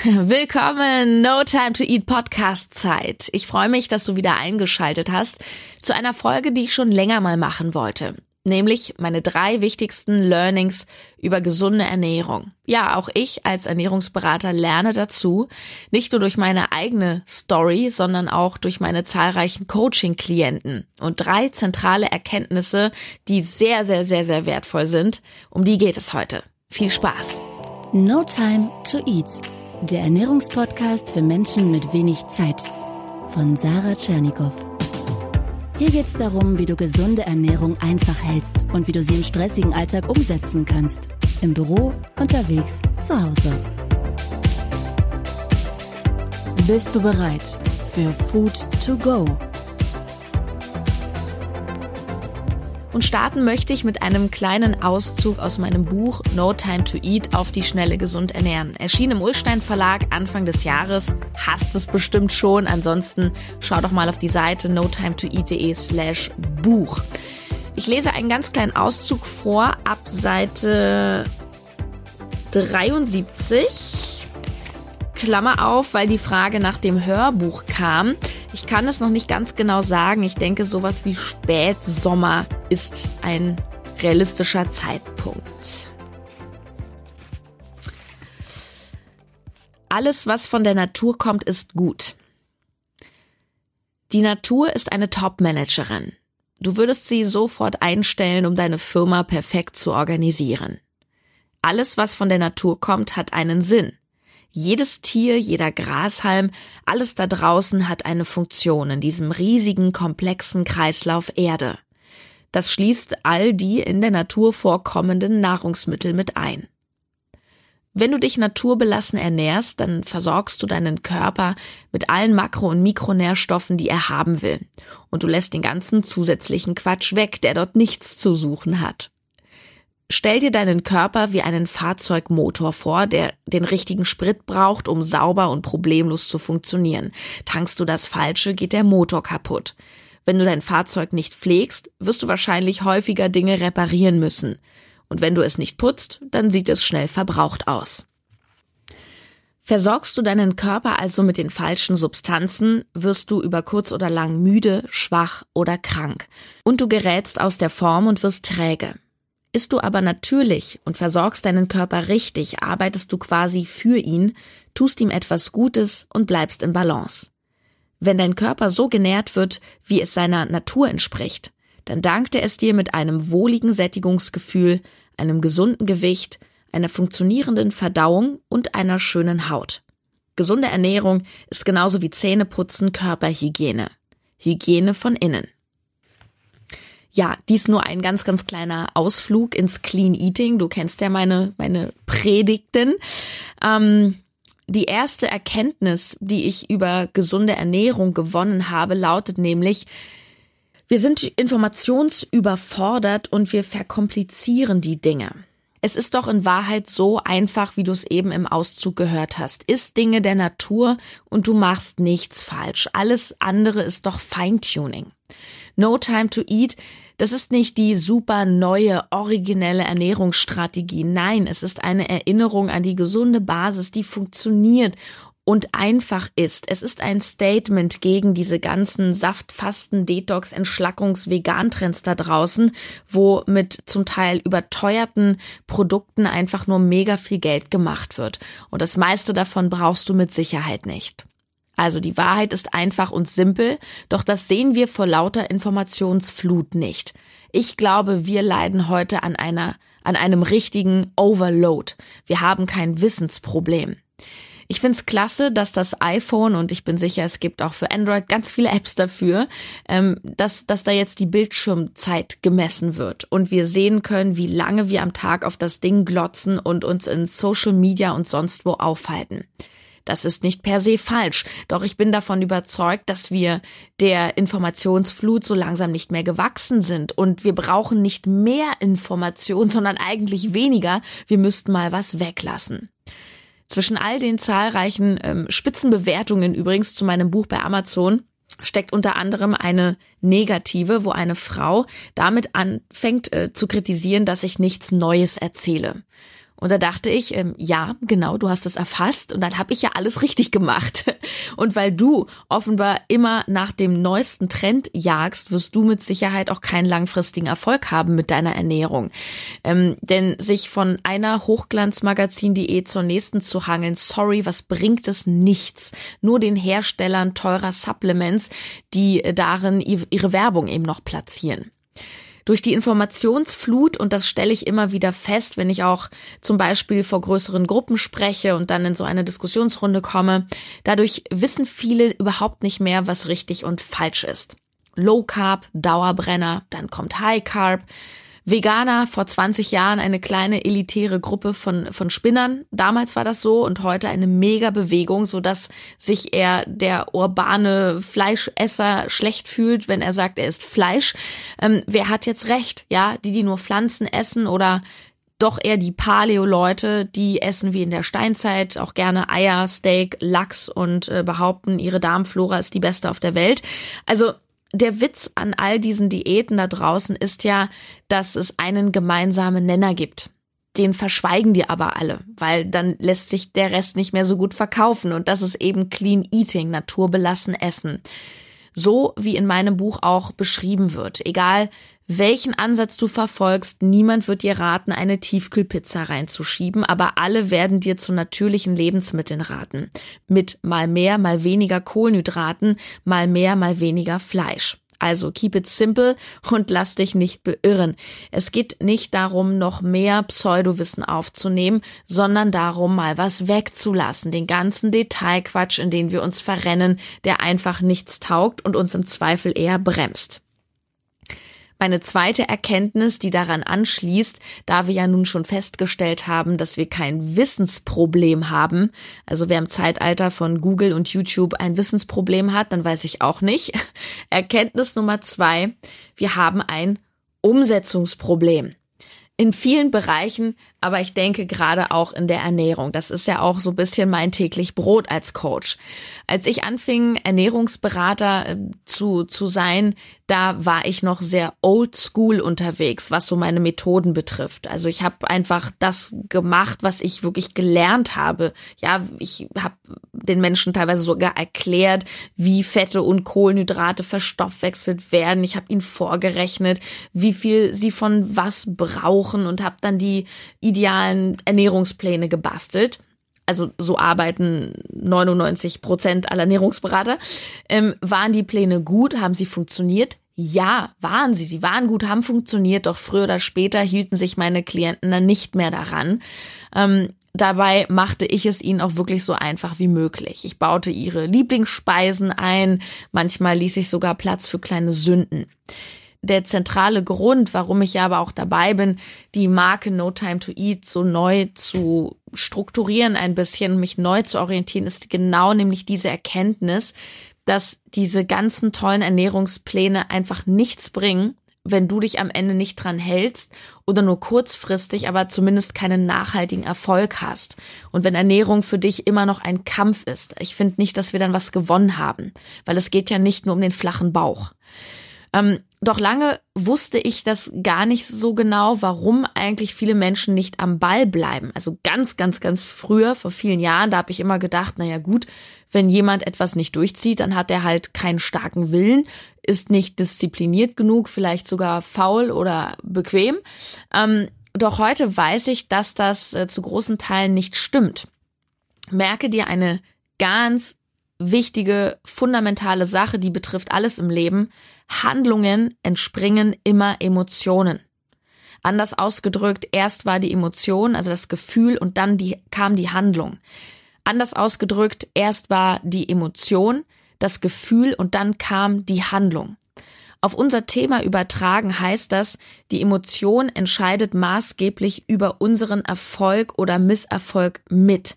Willkommen, No Time to Eat Podcast Zeit. Ich freue mich, dass du wieder eingeschaltet hast zu einer Folge, die ich schon länger mal machen wollte. Nämlich meine drei wichtigsten Learnings über gesunde Ernährung. Ja, auch ich als Ernährungsberater lerne dazu, nicht nur durch meine eigene Story, sondern auch durch meine zahlreichen Coaching-Klienten. Und drei zentrale Erkenntnisse, die sehr, sehr, sehr, sehr wertvoll sind. Um die geht es heute. Viel Spaß. No Time to Eat der Ernährungspodcast für Menschen mit wenig Zeit von Sarah Tschernikow. Hier geht es darum, wie du gesunde Ernährung einfach hältst und wie du sie im stressigen Alltag umsetzen kannst. Im Büro, unterwegs, zu Hause. Bist du bereit für Food to Go? Und starten möchte ich mit einem kleinen Auszug aus meinem Buch No Time to Eat auf die Schnelle gesund ernähren. Erschien im Ulstein Verlag Anfang des Jahres. Hast es bestimmt schon. Ansonsten schau doch mal auf die Seite notimetoeat.de slash Buch. Ich lese einen ganz kleinen Auszug vor ab Seite 73. Klammer auf, weil die Frage nach dem Hörbuch kam. Ich kann es noch nicht ganz genau sagen. Ich denke, sowas wie Spätsommer ist ein realistischer Zeitpunkt. Alles, was von der Natur kommt, ist gut. Die Natur ist eine Top-Managerin. Du würdest sie sofort einstellen, um deine Firma perfekt zu organisieren. Alles, was von der Natur kommt, hat einen Sinn. Jedes Tier, jeder Grashalm, alles da draußen hat eine Funktion in diesem riesigen, komplexen Kreislauf Erde. Das schließt all die in der Natur vorkommenden Nahrungsmittel mit ein. Wenn du dich naturbelassen ernährst, dann versorgst du deinen Körper mit allen Makro- und Mikronährstoffen, die er haben will. Und du lässt den ganzen zusätzlichen Quatsch weg, der dort nichts zu suchen hat. Stell dir deinen Körper wie einen Fahrzeugmotor vor, der den richtigen Sprit braucht, um sauber und problemlos zu funktionieren. Tankst du das Falsche, geht der Motor kaputt. Wenn du dein Fahrzeug nicht pflegst, wirst du wahrscheinlich häufiger Dinge reparieren müssen. Und wenn du es nicht putzt, dann sieht es schnell verbraucht aus. Versorgst du deinen Körper also mit den falschen Substanzen, wirst du über kurz oder lang müde, schwach oder krank. Und du gerätst aus der Form und wirst träge. Ist du aber natürlich und versorgst deinen Körper richtig, arbeitest du quasi für ihn, tust ihm etwas Gutes und bleibst in Balance. Wenn dein Körper so genährt wird, wie es seiner Natur entspricht, dann dankt er es dir mit einem wohligen Sättigungsgefühl, einem gesunden Gewicht, einer funktionierenden Verdauung und einer schönen Haut. Gesunde Ernährung ist genauso wie Zähneputzen Körperhygiene. Hygiene von innen. Ja, dies nur ein ganz, ganz kleiner Ausflug ins Clean Eating. Du kennst ja meine, meine Predigten. Ähm, die erste Erkenntnis, die ich über gesunde Ernährung gewonnen habe, lautet nämlich, wir sind informationsüberfordert und wir verkomplizieren die Dinge. Es ist doch in Wahrheit so einfach, wie du es eben im Auszug gehört hast. Ist Dinge der Natur und du machst nichts falsch. Alles andere ist doch Feintuning. No Time to Eat, das ist nicht die super neue, originelle Ernährungsstrategie. Nein, es ist eine Erinnerung an die gesunde Basis, die funktioniert und einfach ist. Es ist ein Statement gegen diese ganzen Saftfasten, Detox, Entschlackungs, Vegan-Trends da draußen, wo mit zum Teil überteuerten Produkten einfach nur mega viel Geld gemacht wird. Und das meiste davon brauchst du mit Sicherheit nicht. Also die Wahrheit ist einfach und simpel, doch das sehen wir vor lauter Informationsflut nicht. Ich glaube, wir leiden heute an einer, an einem richtigen Overload. Wir haben kein Wissensproblem. Ich find's klasse, dass das iPhone und ich bin sicher, es gibt auch für Android ganz viele Apps dafür, ähm, dass, dass da jetzt die Bildschirmzeit gemessen wird und wir sehen können, wie lange wir am Tag auf das Ding glotzen und uns in Social Media und sonst wo aufhalten. Das ist nicht per se falsch, doch ich bin davon überzeugt, dass wir der Informationsflut so langsam nicht mehr gewachsen sind und wir brauchen nicht mehr Information, sondern eigentlich weniger. Wir müssten mal was weglassen. Zwischen all den zahlreichen ähm, Spitzenbewertungen übrigens zu meinem Buch bei Amazon steckt unter anderem eine negative, wo eine Frau damit anfängt äh, zu kritisieren, dass ich nichts Neues erzähle. Und da dachte ich, ähm, ja, genau, du hast es erfasst und dann habe ich ja alles richtig gemacht. Und weil du offenbar immer nach dem neuesten Trend jagst, wirst du mit Sicherheit auch keinen langfristigen Erfolg haben mit deiner Ernährung. Ähm, denn sich von einer Hochglanzmagazin-Diät zur nächsten zu hangeln, sorry, was bringt es nichts. Nur den Herstellern teurer Supplements, die darin ihre Werbung eben noch platzieren durch die Informationsflut, und das stelle ich immer wieder fest, wenn ich auch zum Beispiel vor größeren Gruppen spreche und dann in so eine Diskussionsrunde komme, dadurch wissen viele überhaupt nicht mehr, was richtig und falsch ist. Low Carb, Dauerbrenner, dann kommt High Carb, Veganer vor 20 Jahren eine kleine elitäre Gruppe von, von Spinnern. Damals war das so und heute eine mega Bewegung, so dass sich eher der urbane Fleischesser schlecht fühlt, wenn er sagt, er isst Fleisch. Ähm, wer hat jetzt recht? Ja, die, die nur Pflanzen essen oder doch eher die Paleo-Leute, die essen wie in der Steinzeit auch gerne Eier, Steak, Lachs und äh, behaupten, ihre Darmflora ist die beste auf der Welt. Also der Witz an all diesen Diäten da draußen ist ja, dass es einen gemeinsamen Nenner gibt. Den verschweigen die aber alle, weil dann lässt sich der Rest nicht mehr so gut verkaufen und das ist eben Clean Eating, naturbelassen Essen. So wie in meinem Buch auch beschrieben wird. Egal welchen Ansatz du verfolgst, niemand wird dir raten, eine Tiefkühlpizza reinzuschieben, aber alle werden dir zu natürlichen Lebensmitteln raten. Mit mal mehr, mal weniger Kohlenhydraten, mal mehr, mal weniger Fleisch. Also keep it simple und lass dich nicht beirren. Es geht nicht darum, noch mehr Pseudowissen aufzunehmen, sondern darum, mal was wegzulassen. Den ganzen Detailquatsch, in den wir uns verrennen, der einfach nichts taugt und uns im Zweifel eher bremst. Meine zweite Erkenntnis, die daran anschließt, da wir ja nun schon festgestellt haben, dass wir kein Wissensproblem haben, also wer im Zeitalter von Google und YouTube ein Wissensproblem hat, dann weiß ich auch nicht. Erkenntnis Nummer zwei, wir haben ein Umsetzungsproblem in vielen Bereichen, aber ich denke gerade auch in der Ernährung. Das ist ja auch so ein bisschen mein täglich Brot als Coach. Als ich anfing, Ernährungsberater äh, zu, zu sein, da war ich noch sehr old school unterwegs, was so meine Methoden betrifft. Also ich habe einfach das gemacht, was ich wirklich gelernt habe. Ja, ich habe den Menschen teilweise sogar erklärt, wie Fette und Kohlenhydrate verstoffwechselt werden. Ich habe ihnen vorgerechnet, wie viel sie von was brauchen und habe dann die idealen Ernährungspläne gebastelt also so arbeiten 99 Prozent aller Ernährungsberater. Ähm, waren die Pläne gut? Haben sie funktioniert? Ja, waren sie. Sie waren gut, haben funktioniert, doch früher oder später hielten sich meine Klienten dann nicht mehr daran. Ähm, dabei machte ich es ihnen auch wirklich so einfach wie möglich. Ich baute ihre Lieblingsspeisen ein, manchmal ließ ich sogar Platz für kleine Sünden. Der zentrale Grund, warum ich ja aber auch dabei bin, die Marke No Time to Eat so neu zu strukturieren ein bisschen, mich neu zu orientieren, ist genau nämlich diese Erkenntnis, dass diese ganzen tollen Ernährungspläne einfach nichts bringen, wenn du dich am Ende nicht dran hältst oder nur kurzfristig, aber zumindest keinen nachhaltigen Erfolg hast. Und wenn Ernährung für dich immer noch ein Kampf ist, ich finde nicht, dass wir dann was gewonnen haben, weil es geht ja nicht nur um den flachen Bauch. Ähm, doch lange wusste ich das gar nicht so genau, warum eigentlich viele Menschen nicht am Ball bleiben. Also ganz, ganz, ganz früher, vor vielen Jahren, da habe ich immer gedacht, naja gut, wenn jemand etwas nicht durchzieht, dann hat er halt keinen starken Willen, ist nicht diszipliniert genug, vielleicht sogar faul oder bequem. Ähm, doch heute weiß ich, dass das äh, zu großen Teilen nicht stimmt. Merke dir eine ganz wichtige, fundamentale Sache, die betrifft alles im Leben. Handlungen entspringen immer Emotionen. Anders ausgedrückt, erst war die Emotion, also das Gefühl, und dann die, kam die Handlung. Anders ausgedrückt, erst war die Emotion, das Gefühl und dann kam die Handlung. Auf unser Thema übertragen heißt das, die Emotion entscheidet maßgeblich über unseren Erfolg oder Misserfolg mit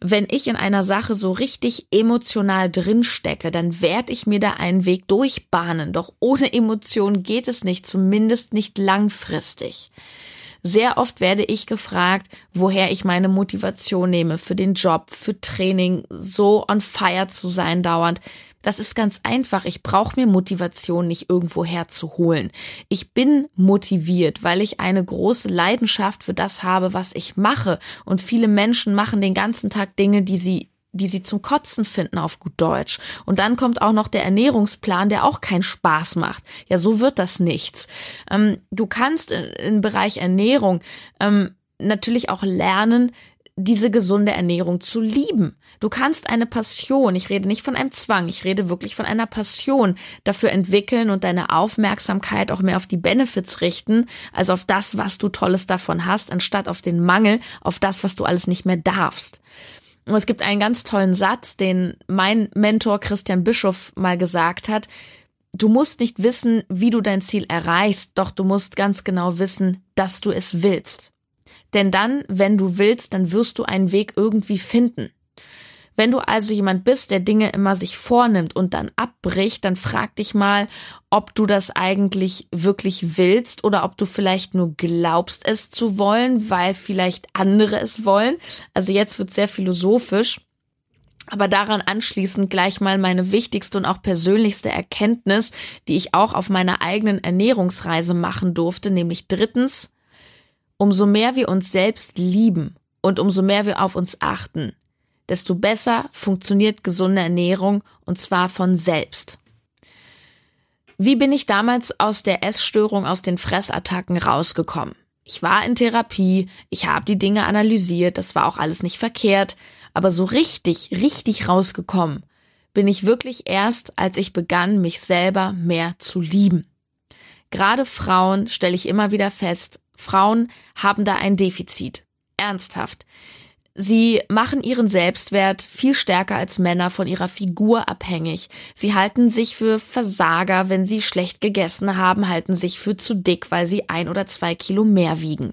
wenn ich in einer Sache so richtig emotional drinstecke, dann werde ich mir da einen Weg durchbahnen. Doch ohne Emotion geht es nicht, zumindest nicht langfristig. Sehr oft werde ich gefragt, woher ich meine Motivation nehme für den Job, für Training, so on fire zu sein dauernd. Das ist ganz einfach. Ich brauche mir Motivation nicht irgendwo herzuholen. Ich bin motiviert, weil ich eine große Leidenschaft für das habe, was ich mache. Und viele Menschen machen den ganzen Tag Dinge, die sie die sie zum Kotzen finden auf gut Deutsch. Und dann kommt auch noch der Ernährungsplan, der auch keinen Spaß macht. Ja, so wird das nichts. Ähm, du kannst im Bereich Ernährung ähm, natürlich auch lernen, diese gesunde Ernährung zu lieben. Du kannst eine Passion, ich rede nicht von einem Zwang, ich rede wirklich von einer Passion dafür entwickeln und deine Aufmerksamkeit auch mehr auf die Benefits richten, also auf das, was du Tolles davon hast, anstatt auf den Mangel, auf das, was du alles nicht mehr darfst. Und es gibt einen ganz tollen Satz, den mein Mentor Christian Bischof mal gesagt hat. Du musst nicht wissen, wie du dein Ziel erreichst, doch du musst ganz genau wissen, dass du es willst. Denn dann, wenn du willst, dann wirst du einen Weg irgendwie finden. Wenn du also jemand bist, der Dinge immer sich vornimmt und dann abbricht, dann frag dich mal, ob du das eigentlich wirklich willst oder ob du vielleicht nur glaubst, es zu wollen, weil vielleicht andere es wollen. Also jetzt wird sehr philosophisch. Aber daran anschließend gleich mal meine wichtigste und auch persönlichste Erkenntnis, die ich auch auf meiner eigenen Ernährungsreise machen durfte, nämlich drittens, umso mehr wir uns selbst lieben und umso mehr wir auf uns achten, desto besser funktioniert gesunde Ernährung und zwar von selbst. Wie bin ich damals aus der Essstörung, aus den Fressattacken rausgekommen? Ich war in Therapie, ich habe die Dinge analysiert, das war auch alles nicht verkehrt, aber so richtig, richtig rausgekommen bin ich wirklich erst, als ich begann, mich selber mehr zu lieben. Gerade Frauen stelle ich immer wieder fest, Frauen haben da ein Defizit. Ernsthaft. Sie machen ihren Selbstwert viel stärker als Männer von ihrer Figur abhängig. Sie halten sich für Versager, wenn sie schlecht gegessen haben, halten sich für zu dick, weil sie ein oder zwei Kilo mehr wiegen.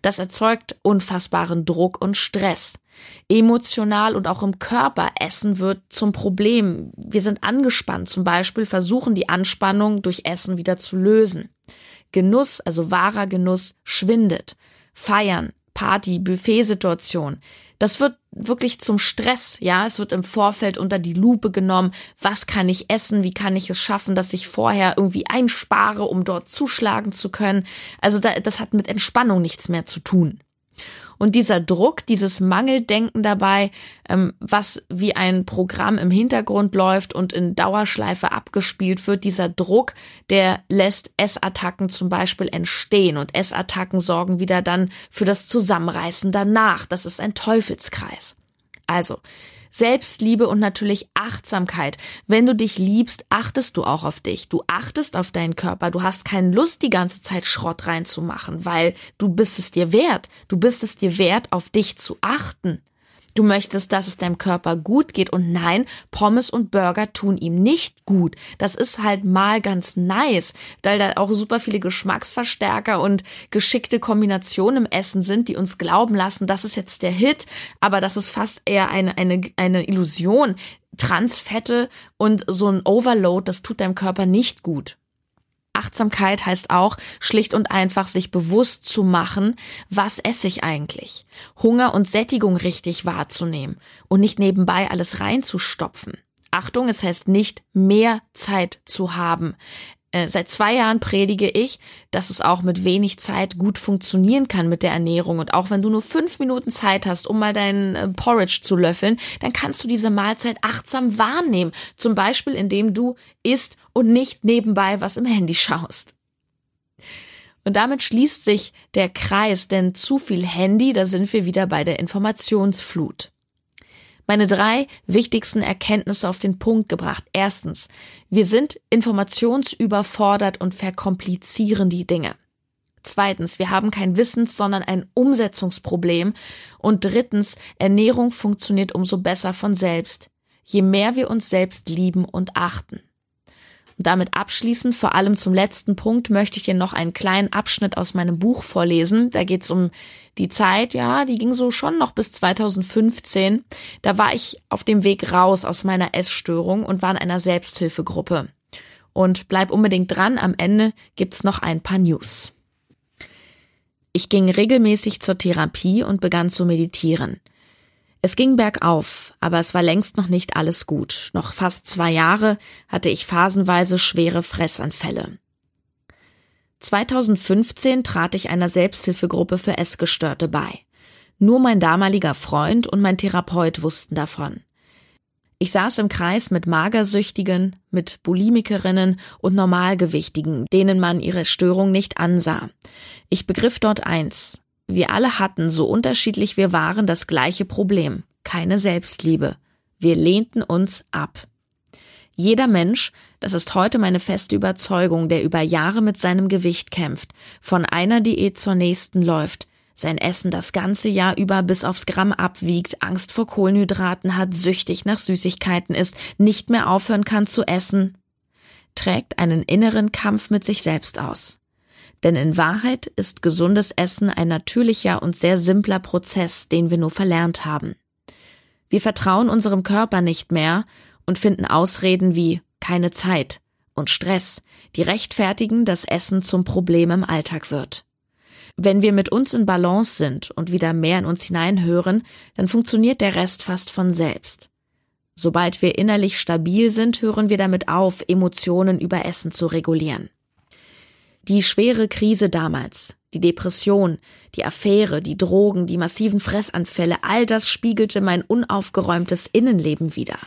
Das erzeugt unfassbaren Druck und Stress. Emotional und auch im Körper Essen wird zum Problem. Wir sind angespannt, zum Beispiel versuchen die Anspannung durch Essen wieder zu lösen. Genuss, also wahrer Genuss, schwindet. Feiern, Party, Buffetsituation. Das wird wirklich zum Stress, ja. Es wird im Vorfeld unter die Lupe genommen. Was kann ich essen? Wie kann ich es schaffen, dass ich vorher irgendwie einspare, um dort zuschlagen zu können? Also da, das hat mit Entspannung nichts mehr zu tun. Und dieser Druck, dieses Mangeldenken dabei, ähm, was wie ein Programm im Hintergrund läuft und in Dauerschleife abgespielt wird, dieser Druck, der lässt Essattacken zum Beispiel entstehen und Essattacken sorgen wieder dann für das Zusammenreißen danach. Das ist ein Teufelskreis. Also, Selbstliebe und natürlich Achtsamkeit. Wenn du dich liebst, achtest du auch auf dich. Du achtest auf deinen Körper. Du hast keine Lust, die ganze Zeit Schrott reinzumachen, weil du bist es dir wert. Du bist es dir wert, auf dich zu achten. Du möchtest, dass es deinem Körper gut geht und nein, Pommes und Burger tun ihm nicht gut. Das ist halt mal ganz nice, weil da auch super viele Geschmacksverstärker und geschickte Kombinationen im Essen sind, die uns glauben lassen, das ist jetzt der Hit, aber das ist fast eher eine, eine, eine Illusion. Transfette und so ein Overload, das tut deinem Körper nicht gut. Achtsamkeit heißt auch, schlicht und einfach sich bewusst zu machen, was esse ich eigentlich? Hunger und Sättigung richtig wahrzunehmen und nicht nebenbei alles reinzustopfen. Achtung, es heißt nicht mehr Zeit zu haben. Äh, seit zwei Jahren predige ich, dass es auch mit wenig Zeit gut funktionieren kann mit der Ernährung. Und auch wenn du nur fünf Minuten Zeit hast, um mal deinen äh, Porridge zu löffeln, dann kannst du diese Mahlzeit achtsam wahrnehmen. Zum Beispiel, indem du isst und nicht nebenbei was im Handy schaust. Und damit schließt sich der Kreis, denn zu viel Handy, da sind wir wieder bei der Informationsflut. Meine drei wichtigsten Erkenntnisse auf den Punkt gebracht. Erstens, wir sind informationsüberfordert und verkomplizieren die Dinge. Zweitens, wir haben kein Wissens, sondern ein Umsetzungsproblem. Und drittens, Ernährung funktioniert umso besser von selbst, je mehr wir uns selbst lieben und achten. Und damit abschließend, vor allem zum letzten Punkt, möchte ich dir noch einen kleinen Abschnitt aus meinem Buch vorlesen. Da geht es um die Zeit, ja, die ging so schon noch bis 2015. Da war ich auf dem Weg raus aus meiner Essstörung und war in einer Selbsthilfegruppe. Und bleib unbedingt dran, am Ende gibt's noch ein paar News. Ich ging regelmäßig zur Therapie und begann zu meditieren. Es ging bergauf, aber es war längst noch nicht alles gut. Noch fast zwei Jahre hatte ich phasenweise schwere Fressanfälle. 2015 trat ich einer Selbsthilfegruppe für Essgestörte bei. Nur mein damaliger Freund und mein Therapeut wussten davon. Ich saß im Kreis mit Magersüchtigen, mit Bulimikerinnen und Normalgewichtigen, denen man ihre Störung nicht ansah. Ich begriff dort eins. Wir alle hatten, so unterschiedlich wir waren, das gleiche Problem. Keine Selbstliebe. Wir lehnten uns ab. Jeder Mensch, das ist heute meine feste Überzeugung, der über Jahre mit seinem Gewicht kämpft, von einer Diät zur nächsten läuft, sein Essen das ganze Jahr über bis aufs Gramm abwiegt, Angst vor Kohlenhydraten hat, süchtig nach Süßigkeiten ist, nicht mehr aufhören kann zu essen, trägt einen inneren Kampf mit sich selbst aus. Denn in Wahrheit ist gesundes Essen ein natürlicher und sehr simpler Prozess, den wir nur verlernt haben. Wir vertrauen unserem Körper nicht mehr und finden Ausreden wie keine Zeit und Stress, die rechtfertigen, dass Essen zum Problem im Alltag wird. Wenn wir mit uns in Balance sind und wieder mehr in uns hineinhören, dann funktioniert der Rest fast von selbst. Sobald wir innerlich stabil sind, hören wir damit auf, Emotionen über Essen zu regulieren. Die schwere Krise damals, die Depression, die Affäre, die Drogen, die massiven Fressanfälle, all das spiegelte mein unaufgeräumtes Innenleben wider.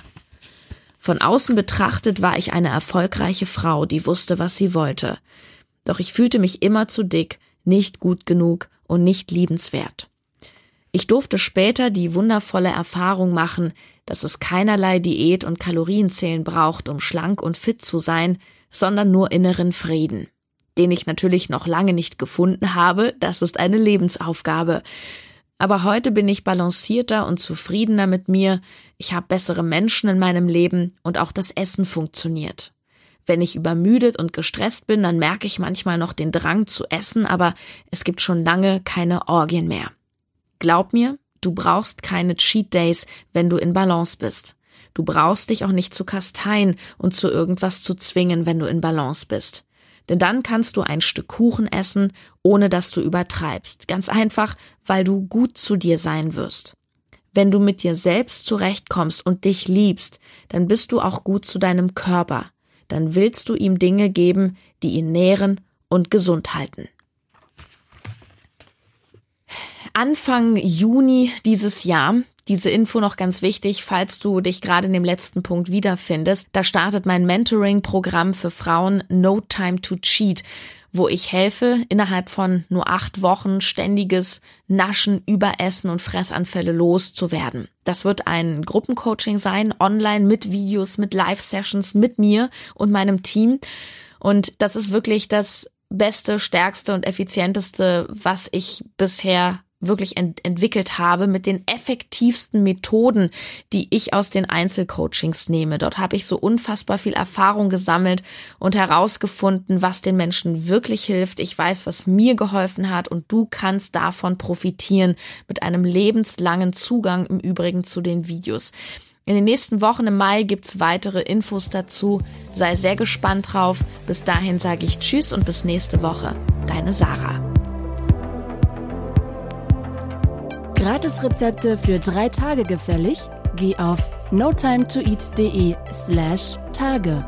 Von außen betrachtet war ich eine erfolgreiche Frau, die wusste, was sie wollte. Doch ich fühlte mich immer zu dick, nicht gut genug und nicht liebenswert. Ich durfte später die wundervolle Erfahrung machen, dass es keinerlei Diät und Kalorienzählen braucht, um schlank und fit zu sein, sondern nur inneren Frieden, den ich natürlich noch lange nicht gefunden habe, das ist eine Lebensaufgabe. Aber heute bin ich balancierter und zufriedener mit mir, ich habe bessere Menschen in meinem Leben und auch das Essen funktioniert. Wenn ich übermüdet und gestresst bin, dann merke ich manchmal noch den Drang zu essen, aber es gibt schon lange keine Orgien mehr. Glaub mir, du brauchst keine Cheat Days, wenn du in Balance bist. Du brauchst dich auch nicht zu kasteien und zu irgendwas zu zwingen, wenn du in Balance bist. Denn dann kannst du ein Stück Kuchen essen, ohne dass du übertreibst. Ganz einfach, weil du gut zu dir sein wirst. Wenn du mit dir selbst zurechtkommst und dich liebst, dann bist du auch gut zu deinem Körper. Dann willst du ihm Dinge geben, die ihn nähren und gesund halten. Anfang Juni dieses Jahr diese Info noch ganz wichtig, falls du dich gerade in dem letzten Punkt wiederfindest. Da startet mein Mentoring-Programm für Frauen No Time to Cheat, wo ich helfe, innerhalb von nur acht Wochen ständiges Naschen, Überessen und Fressanfälle loszuwerden. Das wird ein Gruppencoaching sein, online mit Videos, mit Live-Sessions, mit mir und meinem Team. Und das ist wirklich das beste, stärkste und effizienteste, was ich bisher wirklich ent entwickelt habe mit den effektivsten Methoden, die ich aus den Einzelcoachings nehme. Dort habe ich so unfassbar viel Erfahrung gesammelt und herausgefunden, was den Menschen wirklich hilft. Ich weiß, was mir geholfen hat und du kannst davon profitieren mit einem lebenslangen Zugang im Übrigen zu den Videos. In den nächsten Wochen im Mai gibt's weitere Infos dazu. Sei sehr gespannt drauf. Bis dahin sage ich Tschüss und bis nächste Woche. Deine Sarah. Gratisrezepte für drei Tage gefällig? Geh auf notimetoeat.de slash Tage.